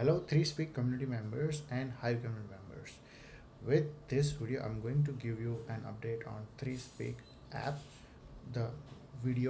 hello 3speak community members and hive community members. With this video i'm going to give you an update on 3speak app the video